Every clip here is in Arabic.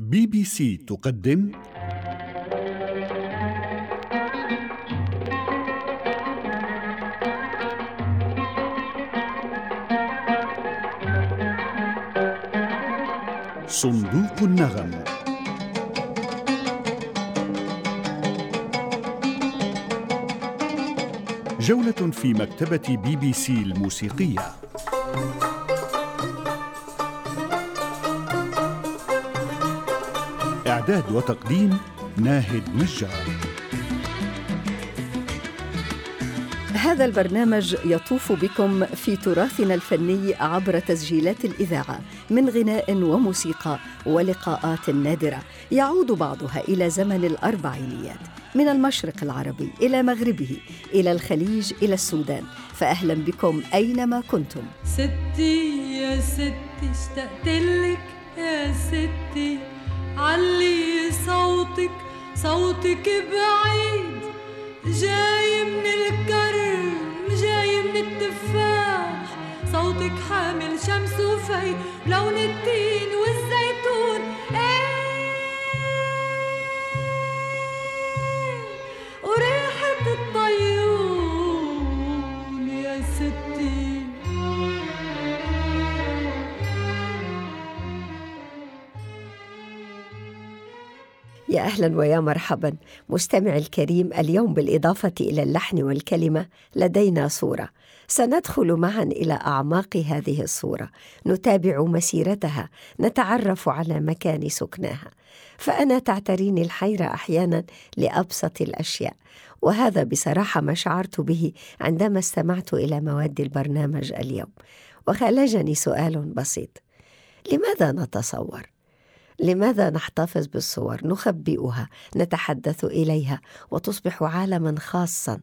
بي بي سي تقدم. صندوق النغم. جولة في مكتبة بي بي سي الموسيقية. إعداد وتقديم ناهد نجار. هذا البرنامج يطوف بكم في تراثنا الفني عبر تسجيلات الإذاعة من غناء وموسيقى ولقاءات نادرة. يعود بعضها إلى زمن الأربعينيات من المشرق العربي إلى مغربه إلى الخليج إلى السودان. فأهلا بكم أينما كنتم. ستي يا ستي اشتقت لك يا ستي. علي صوتك صوتك بعيد. جاي من الكرم جاي من التفاح. صوتك حامل شمس وفي لون التين والزيتون. يا أهلا ويا مرحبا. مستمع الكريم اليوم بالإضافة إلى اللحن والكلمة لدينا صورة. سندخل معا إلى أعماق هذه الصورة. نتابع مسيرتها. نتعرف على مكان سكناها. فأنا تعتريني الحيرة أحيانا لأبسط الأشياء. وهذا بصراحة ما شعرت به عندما استمعت إلى مواد البرنامج اليوم. وخالجني سؤال بسيط. لماذا نتصور؟ لماذا نحتفظ بالصور نخبئها نتحدث إليها وتصبح عالما خاصا؟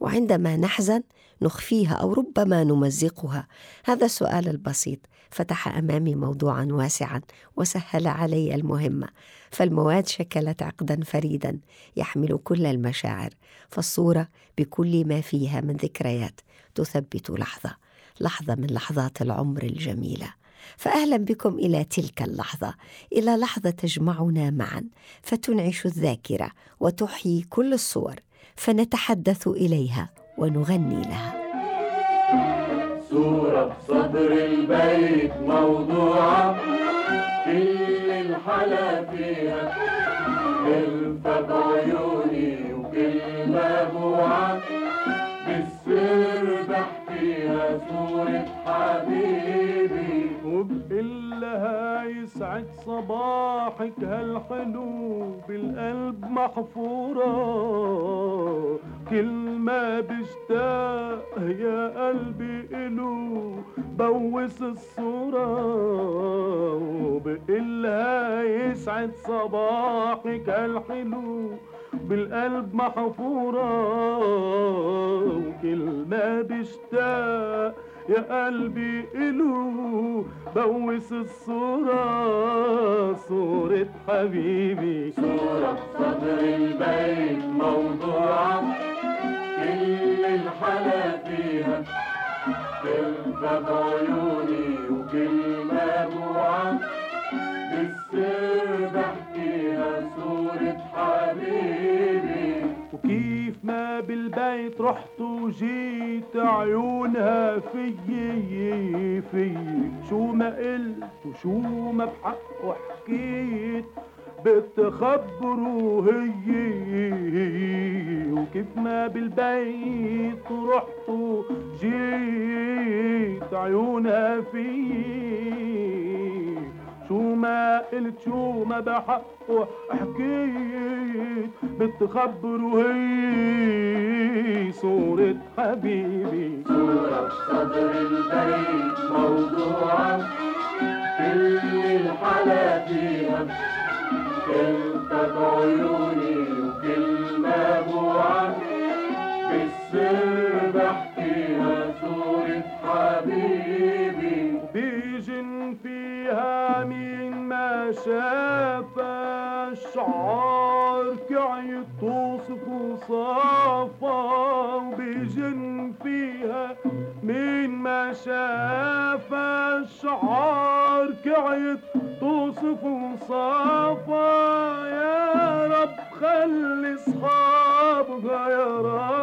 وعندما نحزن نخفيها أو ربما نمزقها؟ هذا السؤال البسيط فتح أمامي موضوعا واسعا وسهل علي المهمة. فالمواد شكلت عقدا فريدا يحمل كل المشاعر. فالصورة بكل ما فيها من ذكريات تثبت لحظة لحظة من لحظات العمر الجميلة. فاهلا بكم إلى تلك اللحظة. إلى لحظة تجمعنا معا فتنعش الذاكرة وتحيي كل الصور فنتحدث إليها ونغني لها. صورة بصدر البيت موضوعة كل الحلا فيها خلفة بعيوني وكل مبوعة بالسر بحكيها صورة حبيبي وبقول لها يسعد صباحك هالحلو بالقلب محفورة كل ما بشتاق يا قلبي إلو بوس الصورة. لها يسعد صباحك هالحلو بالقلب محفورة وكل ما بشتاق يا قلبي إلو بوس الصورة صورة حبيبي. صورة بصدر البيت موضوعة كل الحلا فيها خلفة بعيوني وكل مبوعة بالسر بحكيها صورة حبيبي. بالبيت رحت وجيت عيونها فيي فيي. شو ما قلت وشو ما بحق وحكيت بتخبروا هي وكيف ما بالبيت رحت وجيت عيونها فيي. شو ما قلت شو ما بحق وحكيت بتخبروا هي صورة حبيبي. صورة بصدر البيت موضوعة كل الحلا فيها خلفة بعيوني وكل مبوعة بالسر بحكيها صورة حبيبي. فيها مين ما شاف الشعار كعي توصف وصافا وبيجن فيها مين ما شاف الشعار كعي توصف وصافة. يا رب خلي أصحابها يا ربي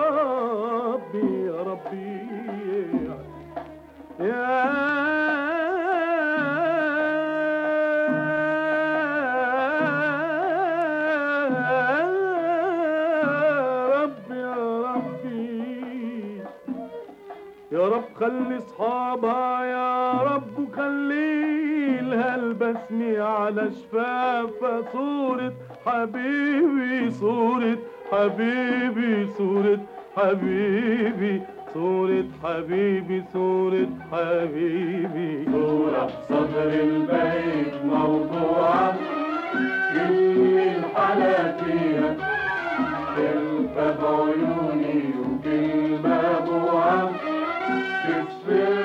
البسمة على شفافها صورة حبيبي صورة حبيبي صورة حبيبي صورة حبيبي صورة حبيبي. صورة بصدر البيت موضوعة كل الحلا فيها بعيوني وكلمة بوعة تكسر ضحكيها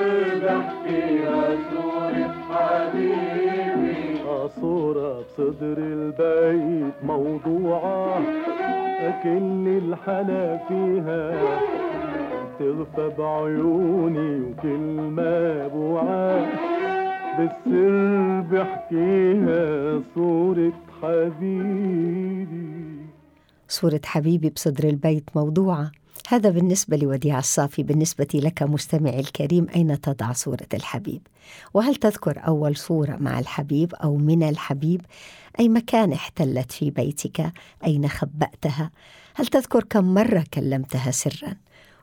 صورة بصدر البيت موضوعة كل الحلا فيها. تغفى بعيوني وكلمة بوعة بالسر بحكيها صورة حبيبي. صورة حبيبي بصدر البيت موضوعة. هذا بالنسبة لوديع الصافي بالنسبة لك مستمعي الكريم أين تضع صورة الحبيب؟ وهل تذكر أول صورة مع الحبيب أو من الحبيب؟ أي مكان احتلت في بيتك؟ أين خبأتها؟ هل تذكر كم مرة كلمتها سرا؟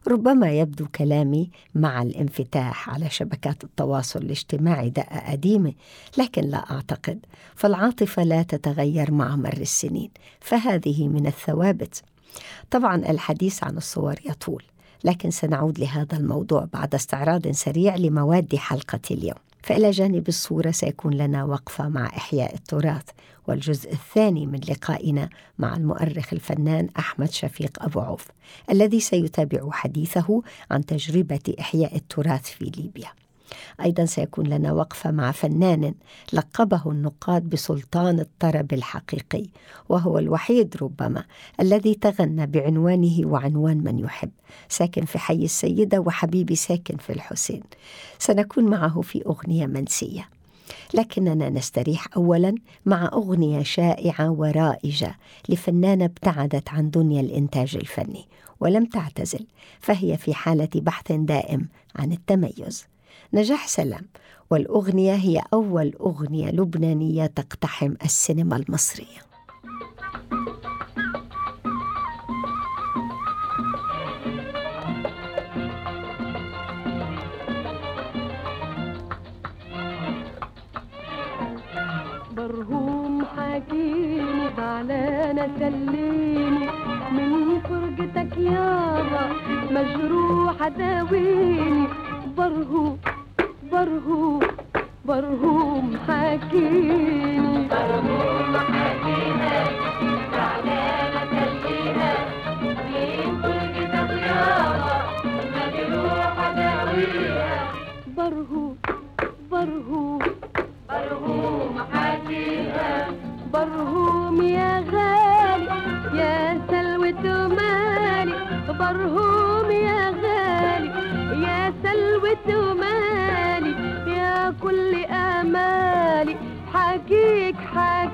ربما يبدو كلامي مع الانفتاح على شبكات التواصل الاجتماعي دقة قديمة لكن لا أعتقد فالعاطفة لا تتغير مع مر السنين فهذه من الثوابت. طبعا الحديث عن الصور يطول لكن سنعود لهذا الموضوع بعد استعراض سريع لمواد حلقة اليوم. فإلى جانب الصورة سيكون لنا وقفة مع إحياء التراث والجزء الثاني من لقائنا مع المؤرخ الفنان أحمد شفيق أبو عوف الذي سيتابع حديثه عن تجربة إحياء التراث في ليبيا. أيضا سيكون لنا وقفة مع فنان لقبه النقاد بسلطان الطرب الحقيقي وهو الوحيد ربما الذي تغنى بعنوانه وعنوان من يحب ساكن في حي السيدة وحبيبي ساكن في الحسين. سنكون معه في أغنية منسية. لكننا نستريح اولا مع أغنية شائعة ورائجة لفنانة ابتعدت عن دنيا الإنتاج الفني ولم تعتزل فهي في حالة بحث دائم عن التميز. نجاح سلام. والأغنية هي أول أغنية لبنانية تقتحم السينما المصرية. برهوم حكيني زعلانة سليني من فرقتك يابا مجروحة داويني. برهوم برهوم برهوم حكيني برهوم حكيني زعلانة برهوم برهوم برهوم برهوم يا غالي يا سلوة مالي برهوم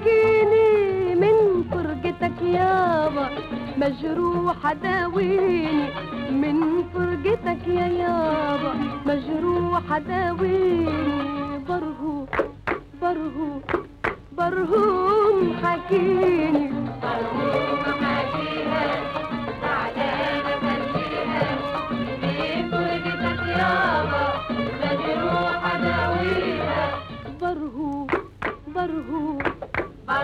حكيني من فرقتك يابا مجروحة داويني. من فرقتك يا يابا مجروحة داويني. برهوم برهوم برهوم حكيني. برهوم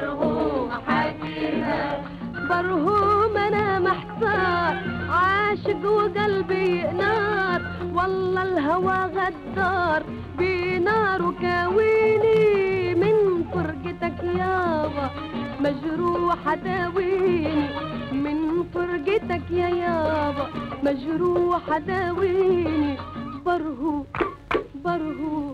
برهوم حكيها برهوم أنا محتار عاشق وقلبي نار. والله الهوى غدار بنار كاويني من فرقتك يابا مجروحة داويني من فرقتك يا يابا مجروحة داويني برهوم برهوم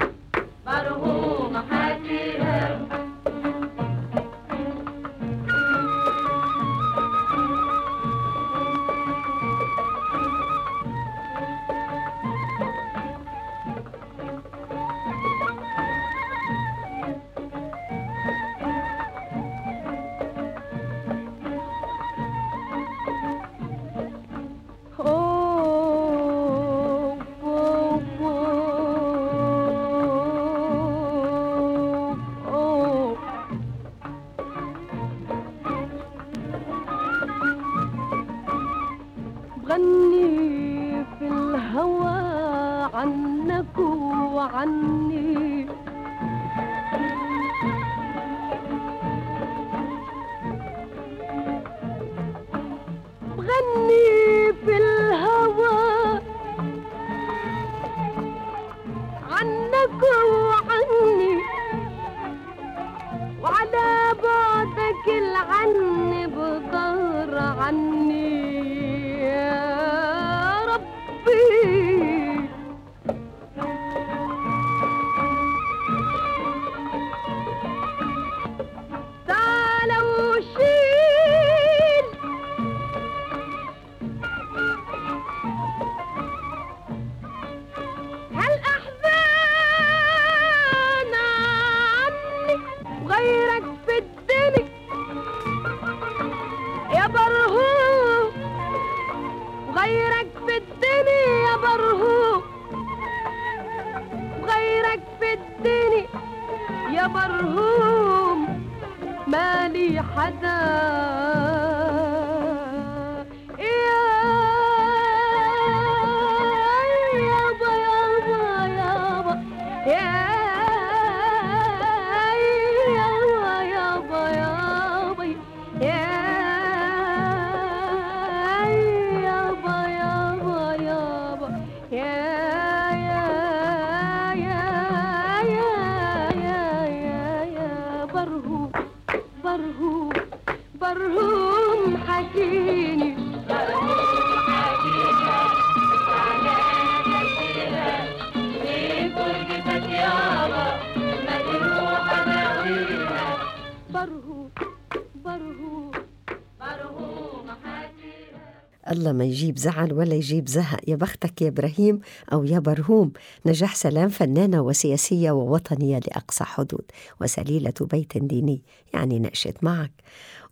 يجيب زعل ولا يجيب زهق. يا بختك يا إبراهيم أو يا برهوم. نجاح سلام فنانة وسياسية ووطنية لأقصى حدود وسليلة بيت ديني. يعني نأشد معك.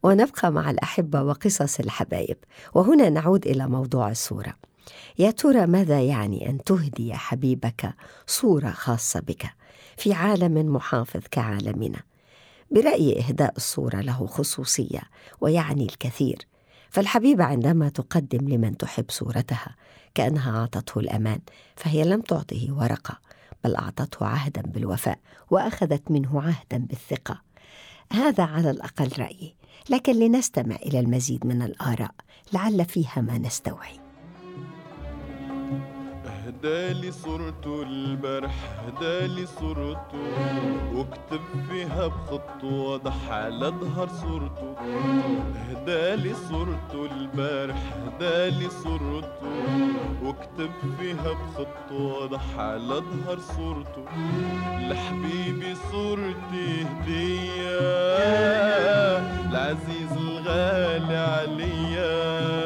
ونبقى مع الأحبة وقصص الحبايب. وهنا نعود إلى موضوع الصورة. يا ترى ماذا يعني أن تهدي حبيبك صورة خاصة بك في عالم محافظ كعالمنا؟ برأيي إهداء الصورة له خصوصية ويعني الكثير. فالحبيبة عندما تقدم لمن تحب صورتها كأنها أعطته الأمان فهي لم تعطه ورقة بل أعطته عهدا بالوفاء وأخذت منه عهدا بالثقة. هذا على الأقل رأيي لكن لنستمع إلى المزيد من الآراء لعل فيها ما نستوعي هدالي صورته البارح هدالي صورته واكتب فيها بخط واضح على ظهر صورته. هدالي صورته البارح هدالي صورته واكتب فيها بخط واضح على ظهر صورته. لحبيبي صورتي هدية العزيز الغالي عليا.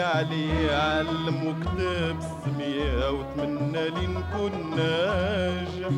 عليه علم وكتب سمية واتمنى لي نكون ناجح.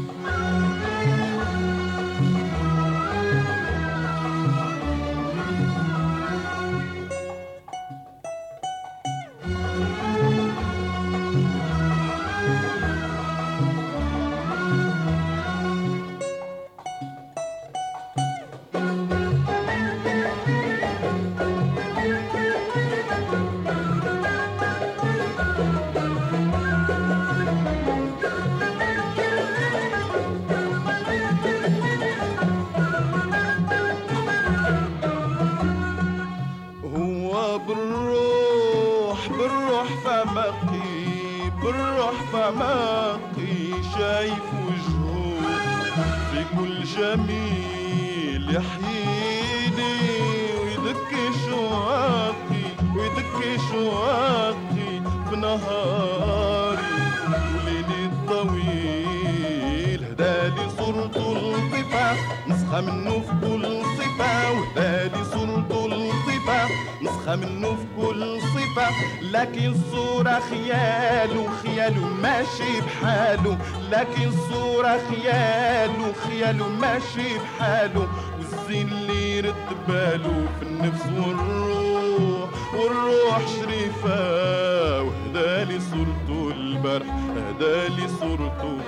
خياله خياله ماشي بحاله. لكن الصورة خياله خياله ماشي بحاله. والزين اللي يرد باله في النفس والروح والروح شريفة. وهدالي صورته البرح هدالي صورته.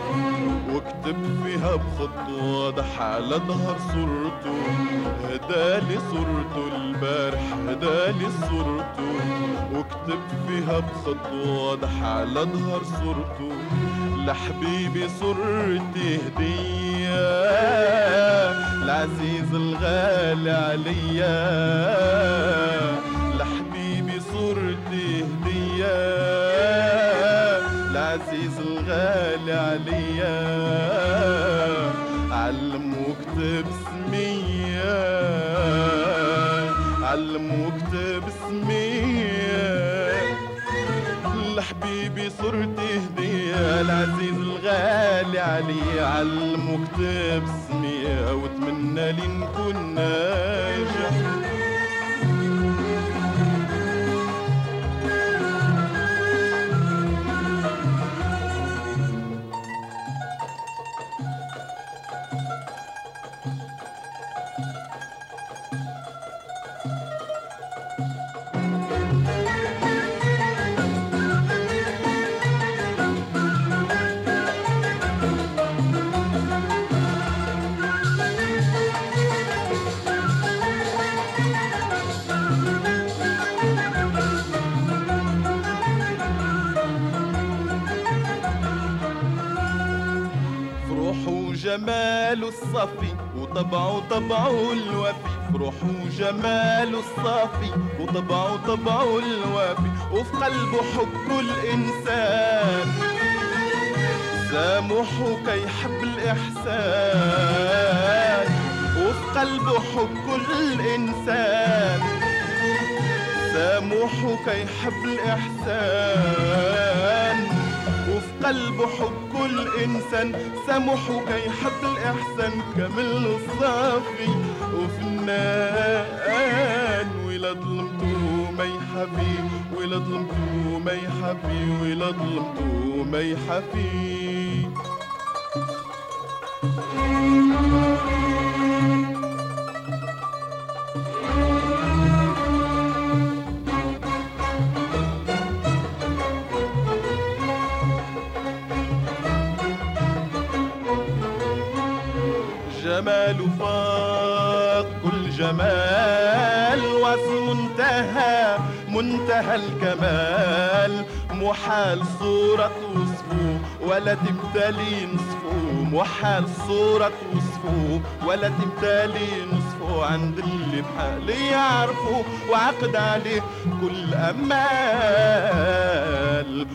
واكتب فيها بخط واضح على ظهر صورته. هدالي صورته البارح هدالي صورته. واكتب فيها بخط واضح على ظهر صورته لحبيبي صورتي هدية العزيز الغالي عليا. لحبيبي صورتي هدية العزيز الغالي عليا. العزيز الغالي علي علم واكتب سمية واتمنى لي نكون ناجح وطبعه طبعه الوفي فروحه جماله الصافي. وطبعه طبعه الوفي وفي قلبه حب كل إنسان سامحه كي يحب الإحسان. وفي قلبه حب كل إنسان سامحه كي يحب الإحسان. وفي قلبه حب كل إنسان سامحه كي يحب الإحسان كامل الصافي وفنان ولا ظلمته ما يحبي ولا ظلمته ما يحبي ولا ظلمته ما يحبي جماله فاق كل جمال وصل منتهى منتهى الكمال. محال صورة توصفه ولا تمتلي نصفه محال صورة توصفه ولا تمتلي نصفه عند اللي بحالي يعرفه وعقد عليه كل أمال.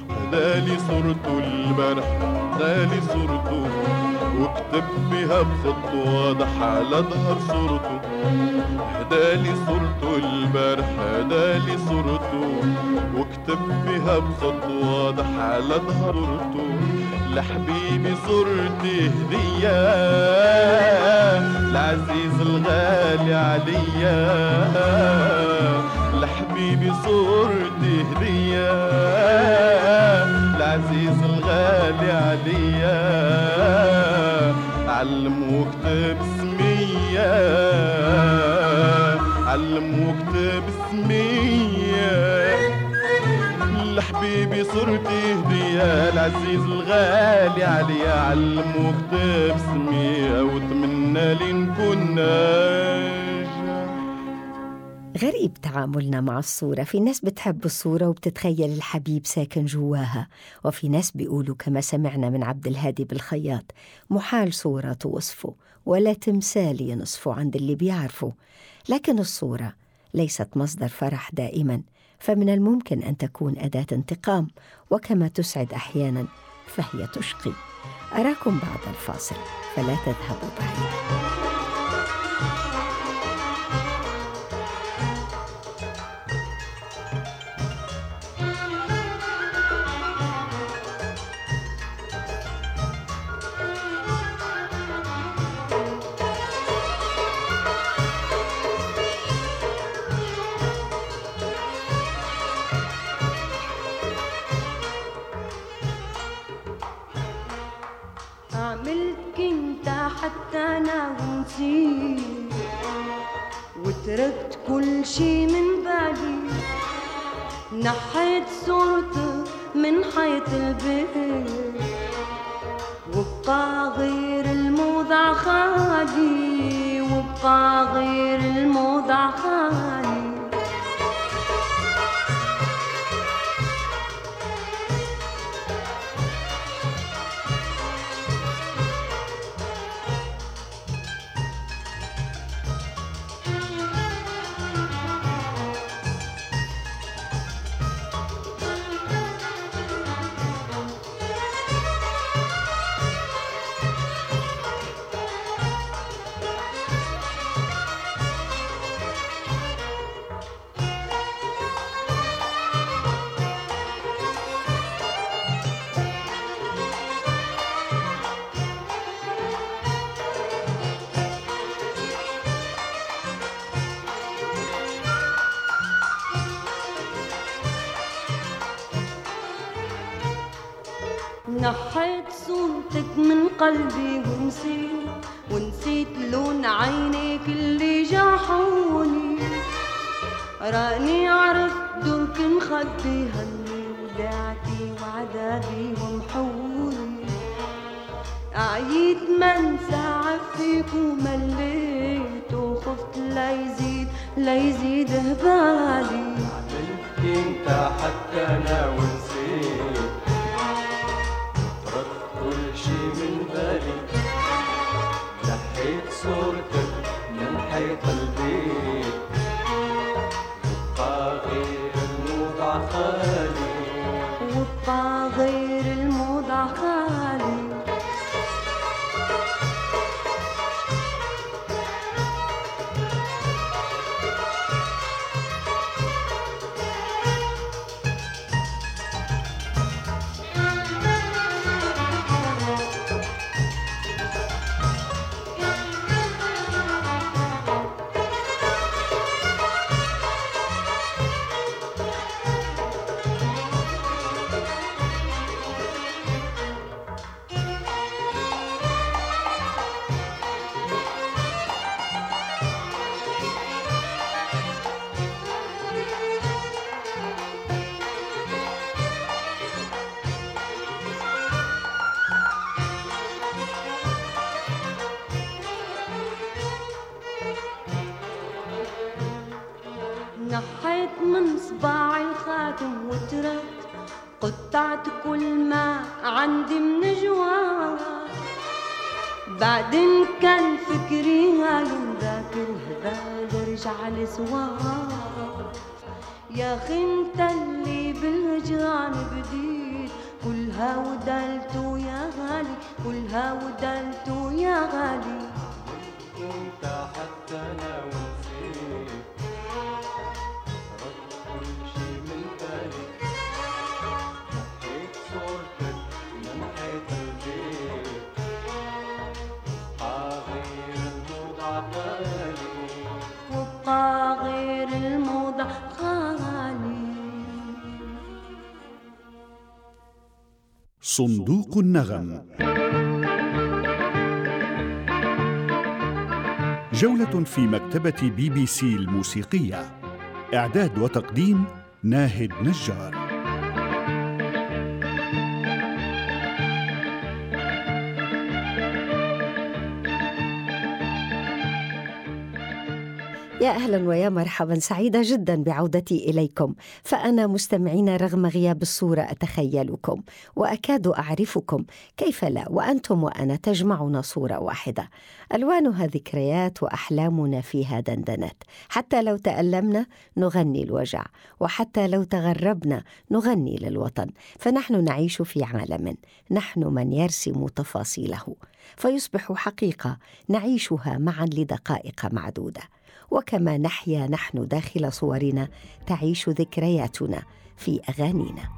هدالي صورته البارح هدالي صورته واكتب بها بخط واضح على ظهر صورته. هدالي صورته البارح هدالي صورته. واكتب بها بخط واضح على ظهر صورته. لحبيبي صورتي هدية العزيز الغالي عليا. لحبيبي صورتي هدية العزيز الغالي عليا. علم واكتب سمية علم واكتب سمية لحبيبي صرتي هدية العزيز الغالي عليا علم واكتب سمية واتمنى لي نكون غريب تعاملنا مع الصورة. في ناس بتحب الصورة وبتتخيل الحبيب ساكن جواها وفي ناس بيقولوا كما سمعنا من عبد الهادي بالخياط محال صورة توصفه ولا تمثال ينصفه عند اللي بيعرفه. لكن الصورة ليست مصدر فرح دائما فمن الممكن أن تكون أداة انتقام وكما تسعد أحيانا فهي تشقي. أراكم بعد الفاصل فلا تذهبوا بعيدا حتى أنا وتركت كل شي من بالي نحيت صورتك من حيط البيت. وبقى غير الموضع خالي وبقى غير الموضع خالي behind. لسوار يا أخي انت صندوق النغم. جولة في مكتبة بي بي سي الموسيقية. إعداد وتقديم ناهد نجار. يا أهلا ويا مرحبا. سعيدة جدا بعودتي إليكم. فأنا مستمعين رغم غياب الصورة أتخيلكم وأكاد أعرفكم كيف لا وأنتم وأنا تجمعنا صورة واحدة. الوانها ذكريات وأحلامنا فيها دندنات حتى لو تألمنا نغني الوجع وحتى لو تغربنا نغني للوطن. فنحن نعيش في عالم نحن من يرسم تفاصيله. فيصبح حقيقة نعيشها معا لدقائق معدودة. وكما نحيا نحن داخل صورنا تعيش ذكرياتنا في أغانينا.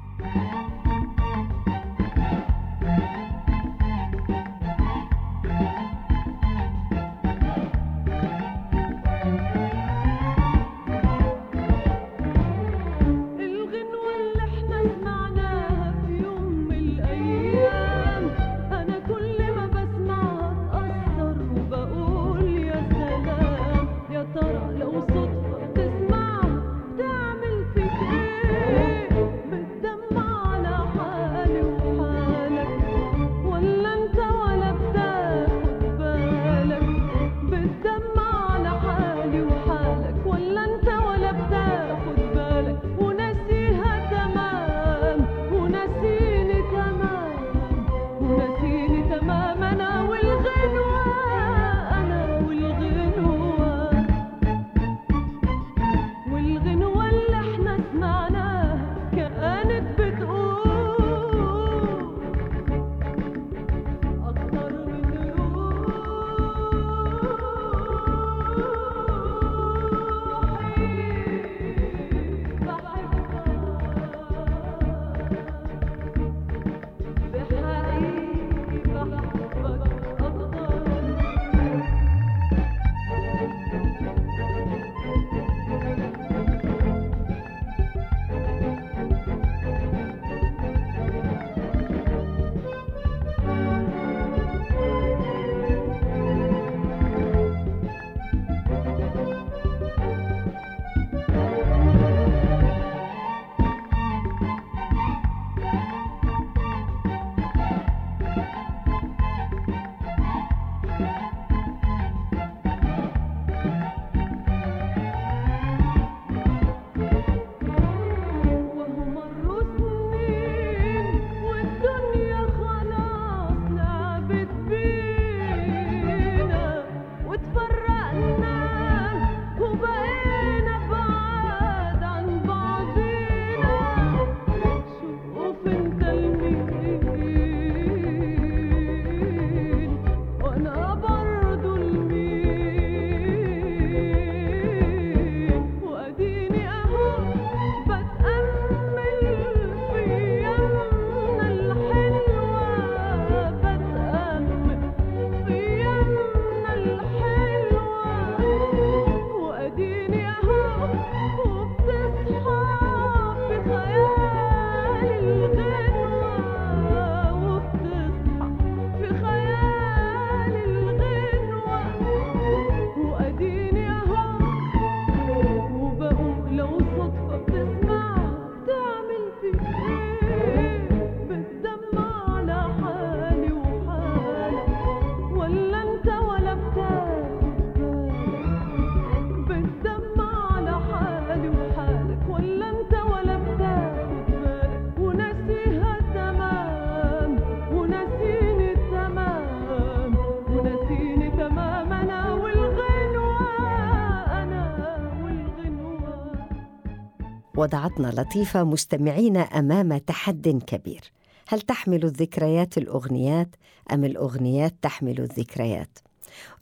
وضعتنا لطيفة مستمعين أمام تحد كبير هل تحمل الذكريات الأغنيات أم الأغنيات تحمل الذكريات؟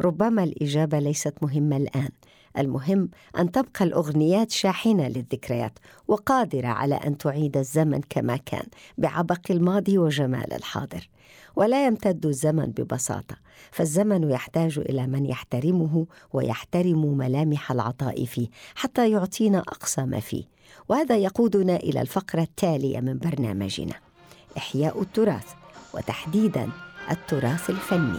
ربما الإجابة ليست مهمة الآن المهم أن تبقى الأغنيات شاحنة للذكريات وقادرة على أن تعيد الزمن كما كان بعبق الماضي وجمال الحاضر. ولا يمتد الزمن ببساطة فالزمن يحتاج إلى من يحترمه ويحترم ملامح العطاء فيه حتى يعطينا أقصى ما فيه. وهذا يقودنا إلى الفقرة التالية من برنامجنا إحياء التراث وتحديدا التراث الفني.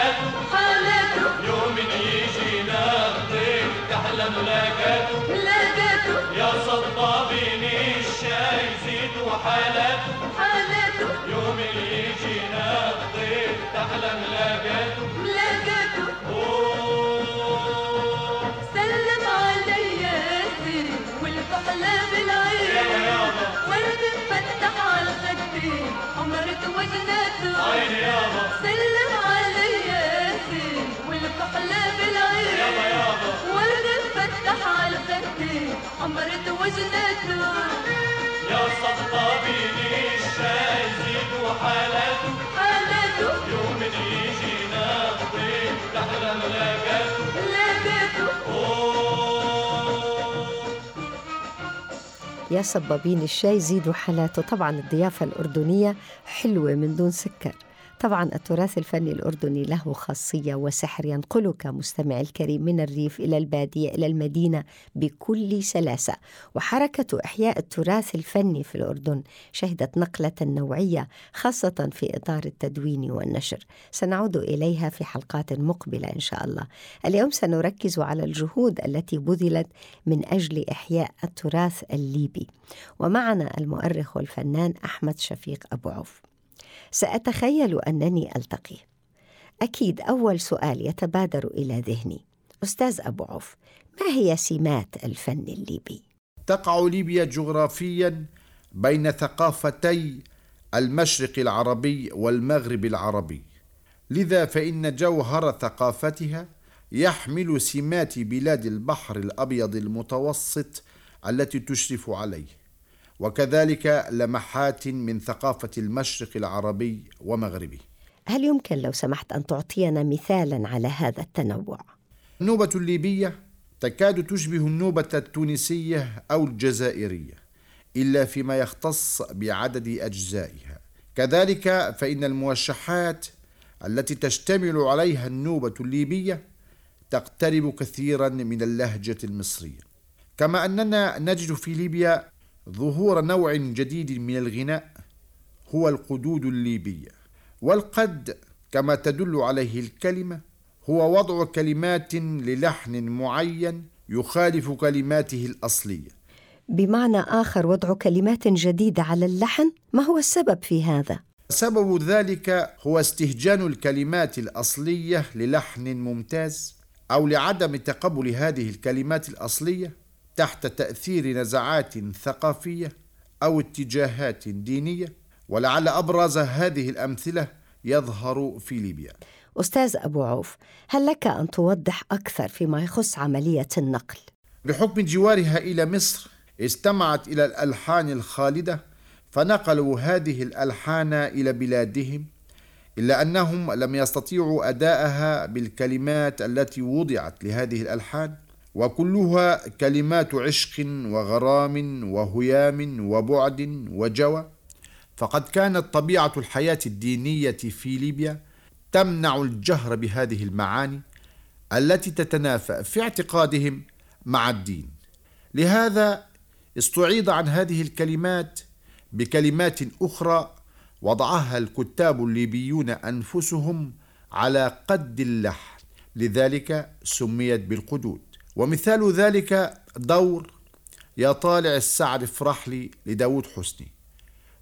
زيدوا حالته حالته يوم يجينا الضيف تحلم لقاته لقته أوه سلم علي ياسين والفحلة بالعين ورد مفتح على الخدين عمرت وجناته عيني يابا. سلم علي ياسين والفحلة بالعين ورد مفتح على الخدين عمرت وجناته يا صبابين الشاي زيدوا حالته حالته يوم يجينا الضيف تحلم لقاته لقيته يا صبابين الشاي زيدوا حالاته طبعا الضيافة الأردنية حلوة من دون سكر. طبعا التراث الفني الأردني له خاصية وسحر ينقلك مستمع الكريم من الريف إلى البادية إلى المدينة بكل سلاسة. وحركة إحياء التراث الفني في الأردن شهدت نقلة نوعية خاصة في إطار التدوين والنشر. سنعود إليها في حلقات مقبلة إن شاء الله. اليوم سنركز على الجهود التي بذلت من أجل إحياء التراث الليبي. ومعنا المؤرخ والفنان أحمد شفيق أبو عوف. سأتخيل أنني ألتقيه أكيد أول سؤال يتبادر إلى ذهني. أستاذ أبو عوف ما هي سمات الفن الليبي؟ تقع ليبيا جغرافيا بين ثقافتي المشرق العربي والمغرب العربي. لذا فإن جوهر ثقافتها يحمل سمات بلاد البحر الأبيض المتوسط التي تشرف عليه. وكذلك لمحات من ثقافة المشرق العربي ومغربه هل يمكن لو سمحت أن تعطينا مثالا على هذا التنوع؟ النوبة الليبية تكاد تشبه النوبة التونسية أو الجزائرية إلا فيما يختص بعدد أجزائها. كذلك فإن الموشحات التي تشتمل عليها النوبة الليبية تقترب كثيرا من اللهجة المصرية. كما أننا نجد في ليبيا ظهور نوع جديد من الغناء هو القدود الليبية. والقد كما تدل عليه الكلمة هو وضع كلمات للحن معين يخالف كلماته الأصلية. بمعنى آخر وضع كلمات جديدة على اللحن؟ ما هو السبب في هذا؟ سبب ذلك هو استهجان الكلمات الأصلية للحن ممتاز أو لعدم تقبل هذه الكلمات الأصلية تحت تأثير نزعات ثقافية أو اتجاهات دينية ولعل أبرز هذه الأمثلة يظهر في ليبيا أستاذ أبو عوف هل لك أن توضح أكثر فيما يخص عملية النقل؟ بحكم جوارها إلى مصر استمعت إلى الألحان الخالدة فنقلوا هذه الألحان إلى بلادهم إلا أنهم لم يستطيعوا أداءها بالكلمات التي وضعت لهذه الألحان وكلها كلمات عشق وغرام وهيام وبعد وجوى. فقد كانت طبيعة الحياة الدينية في ليبيا تمنع الجهر بهذه المعاني التي تتنافى في اعتقادهم مع الدين. لهذا استعيض عن هذه الكلمات بكلمات أخرى وضعها الكتاب الليبيون أنفسهم على قد اللحن. لذلك سميت بالقدود. ومثال ذلك دور يا طالع السعد افرح لي لداود حسني.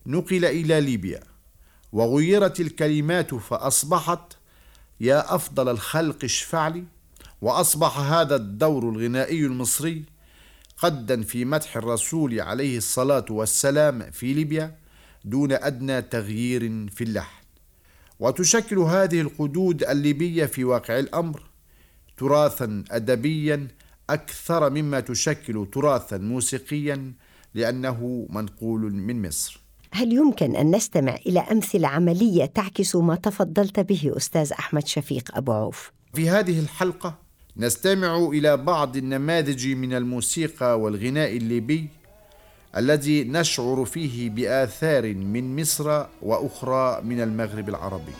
نقل إلى ليبيا وغيرت الكلمات فأصبحت يا أفضل الخلق اشفع لي وأصبح هذا الدور الغنائي المصري قدا في مدح الرسول عليه الصلاة والسلام في ليبيا دون أدنى تغيير في اللحن. وتشكل هذه القدود الليبية في واقع الأمر تراثا أدبيا أكثر مما تشكل تراثا موسيقيا لأنه منقول من مصر هل يمكن أن نستمع إلى أمثلة عملية تعكس ما تفضلت به أستاذ أحمد شفيق أبو عوف؟ في هذه الحلقة نستمع إلى بعض النماذج من الموسيقى والغناء الليبي الذي نشعر فيه بآثار من مصر وأخرى من المغرب العربي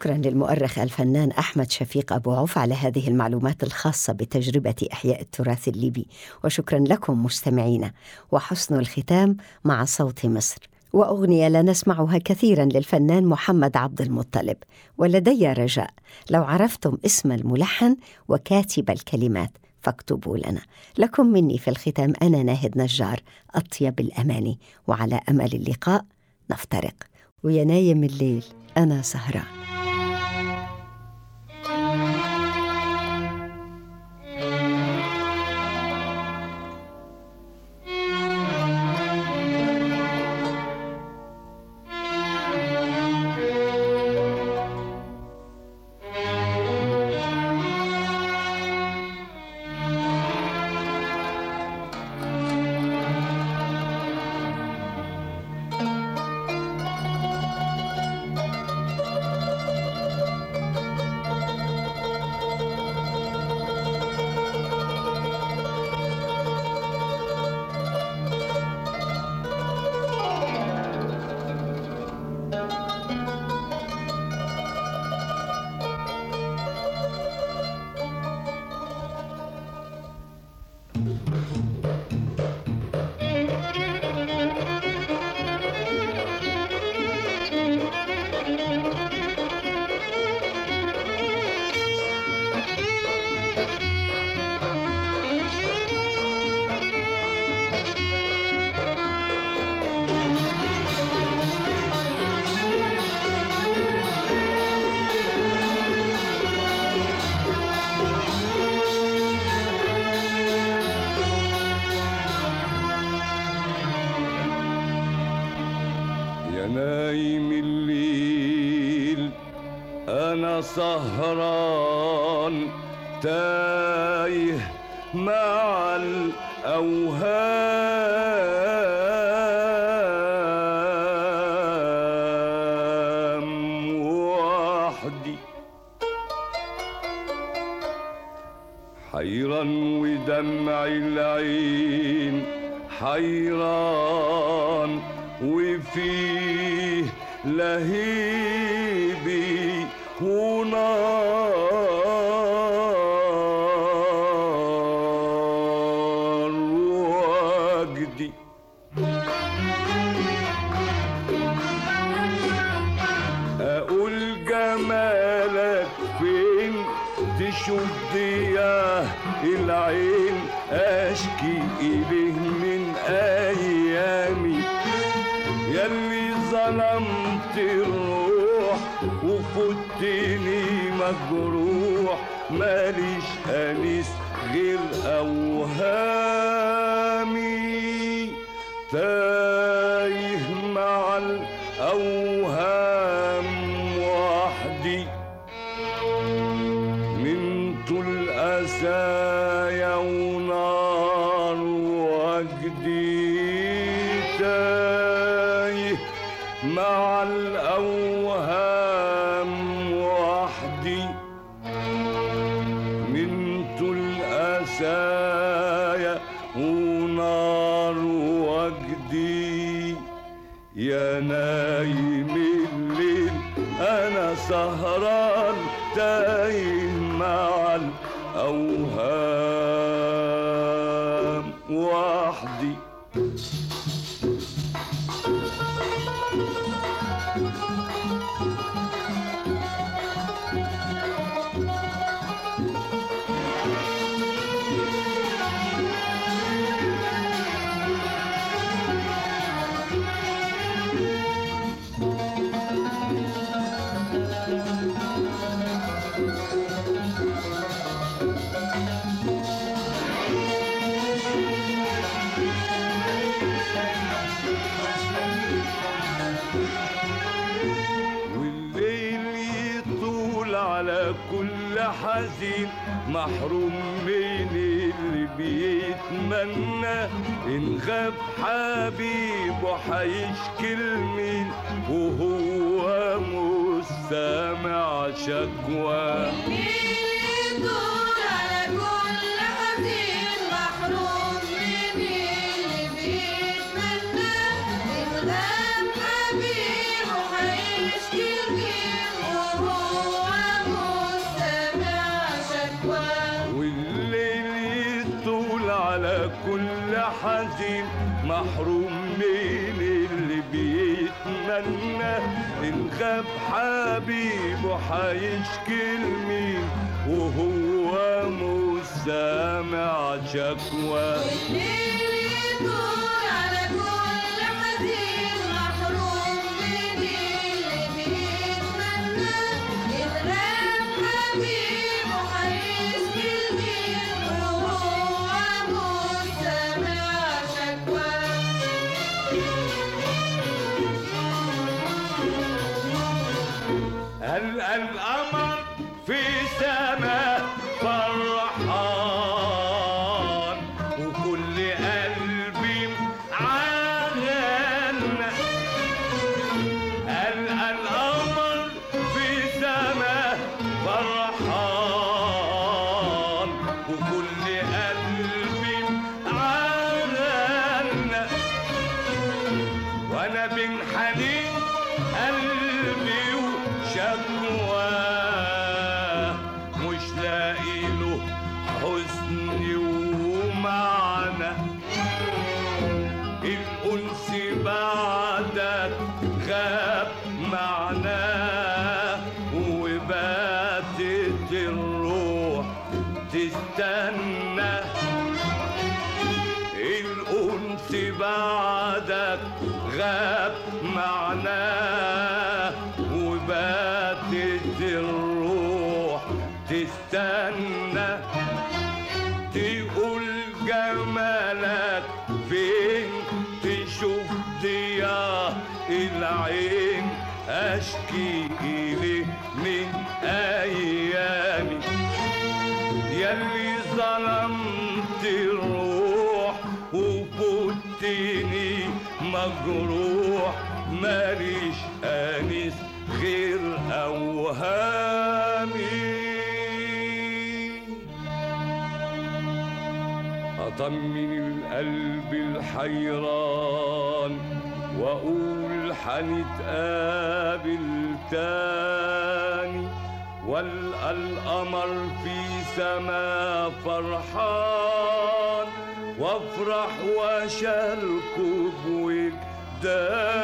شكرا للمؤرخ الفنان أحمد شفيق أبو عوف على هذه المعلومات الخاصة بتجربة إحياء التراث الليبي. وشكرا لكم مستمعينا. وحسن الختام مع صوت مصر. وأغنية لا نسمعها كثيرا للفنان محمد عبد المطلب. ولدي رجاء. لو عرفتم اسم الملحن وكاتب الكلمات فاكتبوا لنا. لكم مني في الختام أنا ناهد نجار. أطيب الاماني وعلى أمل اللقاء نفترق. ويا نايم الليل أنا سهران. ونار وجدي مع الأوهام إن غاب حبيبه هيشكي لمين وهو مستمع شكوى حزين محروم من اللي بيتمنى. إن غاب حبيبه هيشكي لمين وهو مش سامع شكوى طيب، اطمن القلب الحيران وأقول حنتقابل تاني والقى القمر في سما فرحان وافرح وأشاركه بوجدان.